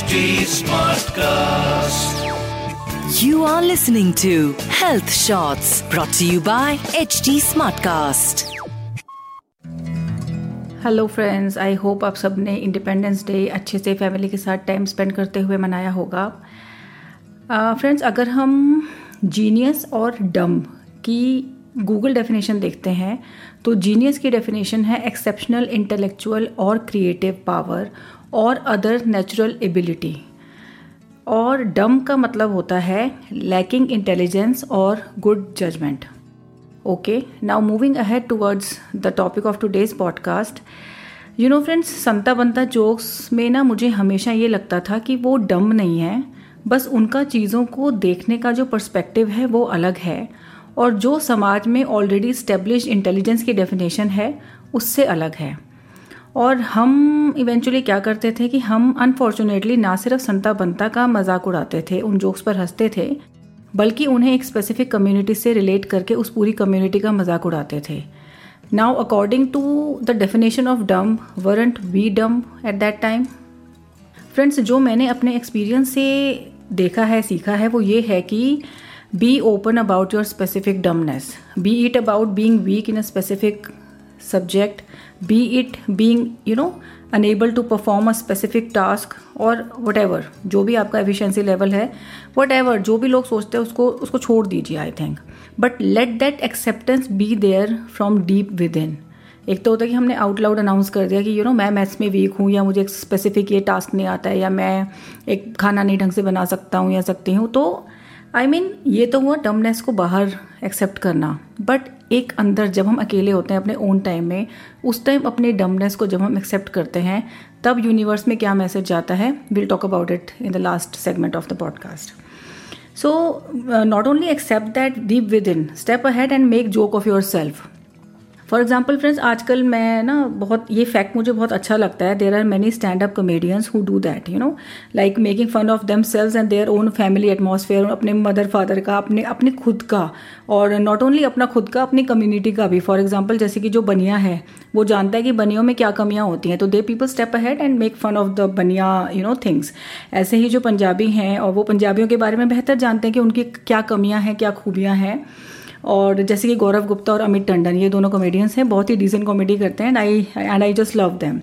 HD Smartcast. You are listening to Health Shots brought to you by HT Smartcast. Hello friends I hope आप सबने independence day अच्छे से family के साथ time spend करते हुए मनाया होगा फ्रेंड्स uh, अगर हम जीनियस और डम की गूगल डेफिनेशन देखते हैं तो जीनियस की डेफिनेशन है एक्सेप्शनल इंटेलेक्चुअल और क्रिएटिव पावर और अदर नेचुरल एबिलिटी और डम का मतलब होता है लैकिंग इंटेलिजेंस और good judgement okay now moving ahead towards the topic of today's podcast you know friends Santa Banta jokes में ना मुझे हमेशा ये लगता था कि वो डम नहीं है, बस उनका चीज़ों को देखने का जो पर्सपेक्टिव है वो अलग है और जो समाज में ऑलरेडी स्टेब्लिश इंटेलिजेंस की डेफिनेशन है, उससे अलग है। और हम इवेंचुअली क्या करते थे कि हम अनफॉर्चुनेटली ना सिर्फ़ संता बनता का मज़ाक उड़ाते थे, उन जोक्स पर हँसते थे, बल्कि उन्हें एक स्पेसिफिक कम्युनिटी से रिलेट करके उस पूरी कम्युनिटी का मज़ाक उड़ाते थे। Now according to the definition of dumb weren't we dumb at that time friends जो मैंने अपने एक्सपीरियंस से देखा है, सीखा है, वो ये है कि be open about your specific dumbness be it about being weak in a specific subject be it being you know unable to perform a specific task और वट एवर जो भी आपका एफिशिएंसी लेवल है वट एवर जो भी लोग सोचते हैं उसको उसको छोड़ दीजिए I think but let that acceptance be there from deep within एक तो होता है कि हमने आउट लाउड अनाउंस कर दिया कि यू you नो know, मैं मैथ्स में वीक हूँ या मुझे एक स्पेसिफिक ये टास्क नहीं आता है या मैं एक खाना नहीं ढंग से बना सकता हूँ या सकती हूँ तो आई I मीन mean, ये तो हुआ डमनेस को बाहर एक्सेप्ट करना। बट एक अंदर जब हम अकेले होते हैं अपने ओन टाइम में उस टाइम अपने डमनेस को जब हम एक्सेप्ट करते हैं तब यूनिवर्स में क्या मैसेज जाता है? Will talk about it in the last segment of the podcast so not only accept that deep within step ahead and make joke of yourself for example friends आजकल मैं ना बहुत, ये फैक्ट मुझे बहुत अच्छा लगता है। There are many stand up comedians who do that you know like making fun of themselves and their own family atmosphere अपने मदर फादर का, अपने अपने खुद का। और नॉट ओनली अपना खुद का, अपनी कम्युनिटी का भी। फॉर एग्ज़ाम्पल जैसे कि जो बनिया है, वो जानता है कि बनियों में क्या कमियाँ होती हैं। तो they people step ahead and make fun of the baniya you know things ऐसे ही जो पंजाबी हैं, और वो पंजाबियों के बारे में बेहतर जानते हैं कि उनकी क्या कमियाँ हैं, क्या खूबियाँ हैं। और जैसे कि गौरव गुप्ता और अमित टंडन, ये दोनों कॉमेडियंस हैं, बहुत ही डिसेंट कॉमेडी करते हैं I and I just love them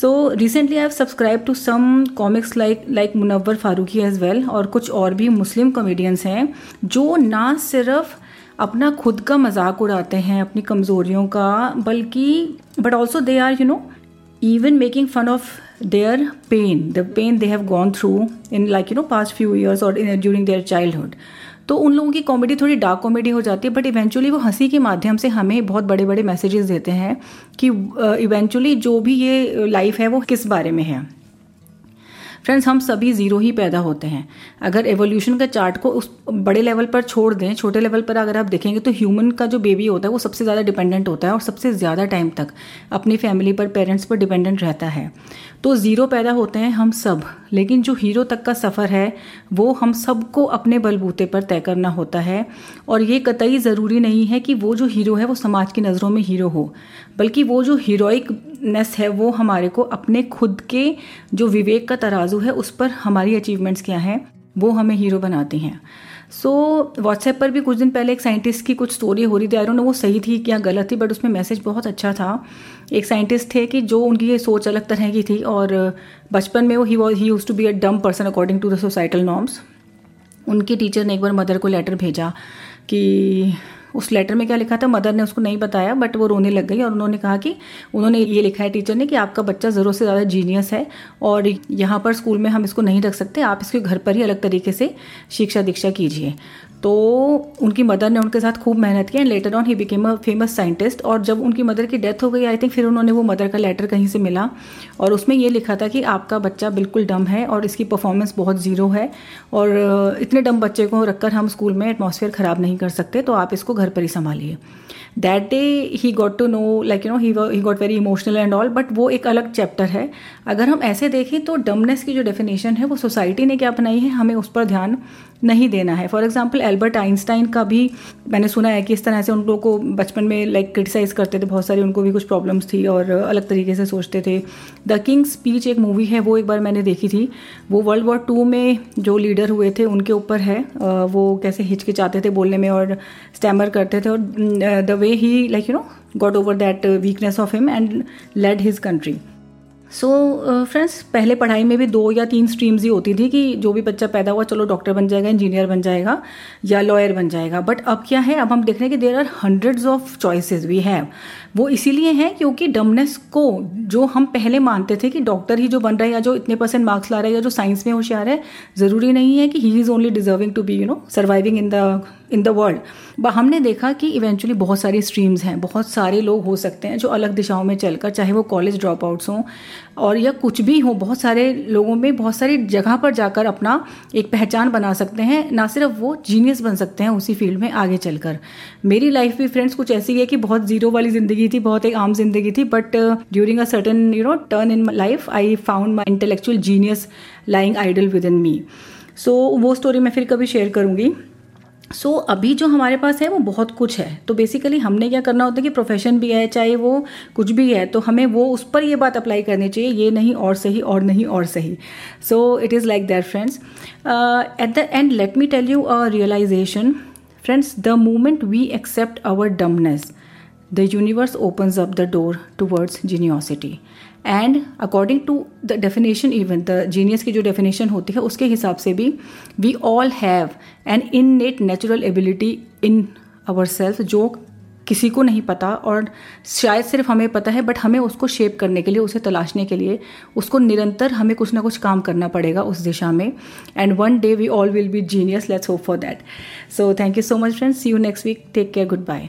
so recently I have subscribe to some comics like like Munawar Faruqui as well और कुछ और भी मुस्लिम कॉमेडियंस हैं, जो ना सिर्फ़ अपना खुद का मज़ाक उड़ाते हैं, अपनी कमज़ोरियों का, बल्कि but also they are you know even making fun of their pain the pain they have gone through in like you know past few years और ड्यूरिंग देयर चाइल्डहुड तो उन लोगों की कॉमेडी थोड़ी डार्क कॉमेडी हो जाती है but eventually वो हँसी के माध्यम से हमें बहुत बड़े बड़े मैसेजेस देते हैं कि इवेंचुअली जो भी ये लाइफ है वो किस बारे में है। फ्रेंड्स हम सभी ज़ीरो ही पैदा होते हैं। अगर एवोल्यूशन का चार्ट को उस बड़े लेवल पर छोड़ दें, छोटे लेवल पर अगर आप देखेंगे तो ह्यूमन का जो बेबी होता है वो सबसे ज़्यादा डिपेंडेंट होता है और सबसे ज़्यादा टाइम तक अपनी फैमिली पर पेरेंट्स पर डिपेंडेंट रहता है। तो ज़ीरो पैदा होते हैं हम सब। लेकिन जो हीरो तक का सफ़र है, वो हम सबको अपने बलबूते पर तय करना होता है। और ये कतई ज़रूरी नहीं है कि वो जो हीरो है, वो समाज की नज़रों में हीरो हो, बल्कि वो जो हीरोइकनेस है, वो हमारे को अपने खुद के जो विवेक का तराजू है, उस पर हमारी अचीवमेंट्स क्या हैं, वो हमें हीरो बनाती हैं। सो so, व्हाट्सएप पर भी कुछ दिन पहले एक साइंटिस्ट की कुछ स्टोरी हो रही थी। आई नो वो सही थी क्या गलत थी बट उसमें मैसेज बहुत अच्छा था। एक साइंटिस्ट थे कि जो उनकी ये सोच अलग तरह की थी और बचपन में वो ही was he used to be a dumb person according to the societal norms उनकी टीचर ने एक बार मदर को लेटर भेजा कि उस लेटर में क्या लिखा था? मदर ने उसको नहीं बताया बट वो रोने लग गई और उन्होंने कहा कि, उन्होंने ये लिखा है टीचर ने कि आपका बच्चा ज़रूरत से ज़्यादा जीनियस है और यहाँ पर स्कूल में हम इसको नहीं रख सकते, आप इसके घर पर ही अलग तरीके से शिक्षा दीक्षा कीजिए। तो उनकी मदर ने उनके साथ खूब मेहनत की and later on he became a famous scientist और जब उनकी मदर की डेथ हो गई आई थिंक फिर उन्होंने वो मदर का लेटर कहीं से मिला, और उसमें ये लिखा था कि आपका बच्चा बिल्कुल डम है, और इसकी परफॉर्मेंस बहुत ज़ीरो है, और इतने डम बच्चे को रखकर हम स्कूल में एटमॉस्फेयर ख़राब नहीं कर सकते तो आप इसको घर पर ही संभालिए। That day he got to know like you know he got very emotional and all but वो एक अलग चैप्टर है। अगर हम ऐसे देखें तो डमनेस की जो डेफिनेशन है वो सोसाइटी ने क्या अपनाई है, हमें उस पर ध्यान नहीं देना है। फॉर एग्ज़ाम्पल एल्बर्ट आइंस्टाइन का भी मैंने सुना है कि इस तरह से उन लोगों को बचपन में लाइक क्रिटिसाइज करते थे, बहुत सारी उनको भी कुछ प्रॉब्लम्स थी और अलग तरीके से सोचते थे। द किंग स्पीच एक मूवी है, वो एक बार मैंने देखी थी। वो वर्ल्ड वॉर टू में जो लीडर हुए थे, उनके ऊपर है। वो कैसे हिचकिचाते थे बोलने में और स्टैमर करते थे और the way he like you know got over that weakness of him and led his country so friends uh, पहले पढ़ाई में भी दो या तीन स्ट्रीम्स ही होती थी कि जो भी बच्चा पैदा हुआ चलो डॉक्टर बन जाएगा इंजीनियर बन जाएगा या लॉयर बन जाएगा। बट अब क्या है? अब हम देख रहे हैं कि there are hundreds of choices we have वो इसीलिए है क्योंकि डमनेस को जो हम पहले मानते थे कि डॉक्टर ही जो बन रहा है या जो इतने परसेंट मार्क्स ला रहा है या जो साइंस में होशियार है ज़रूरी नहीं है कि he is only deserving to be you know surviving in the in the world हमने देखा कि इवेंचुअली बहुत सारी स्ट्रीम्स हैं बहुत सारे लोग हो सकते हैं जो अलग दिशाओं में चलकर चाहे वो कॉलेज ड्रॉप आउट्स हों और या कुछ भी हो, बहुत सारे लोगों में बहुत सारी जगह पर जाकर अपना एक पहचान बना सकते हैं। ना सिर्फ़ वो जीनियस बन सकते हैं उसी फ़ील्ड में आगे चलकर। मेरी लाइफ भी फ्रेंड्स कुछ ऐसी है कि बहुत ज़ीरो वाली ज़िंदगी थी, बहुत एक आम ज़िंदगी थी but during a certain you know turn in life I found my intellectual genius lying idle within me so वो स्टोरी मैं फिर कभी शेयर करूँगी। सो so, अभी जो हमारे पास है वो बहुत कुछ है। तो बेसिकली हमने क्या करना होता है कि प्रोफेशन भी है चाहे वो कुछ भी है तो हमें वो उस पर ये बात अप्लाई करनी चाहिए ये नहीं और सही और नहीं और सही। So it is like that friends at the end let me tell you a realisation friends the moment we accept our dumbness the universe opens up the door towards geniosity and according to the definition even the genius की जो definition होती है उसके हिसाब से भी we all have an innate natural ability in our self जो किसी को नहीं पता और शायद सिर्फ़ हमें पता है बट हमें उसको शेप करने के लिए उसे तलाशने के लिए उसको निरंतर हमें कुछ ना कुछ काम करना पड़ेगा उस दिशा में and one day we all will be genius let's hope for that so thank you so much friends see you next week take care goodbye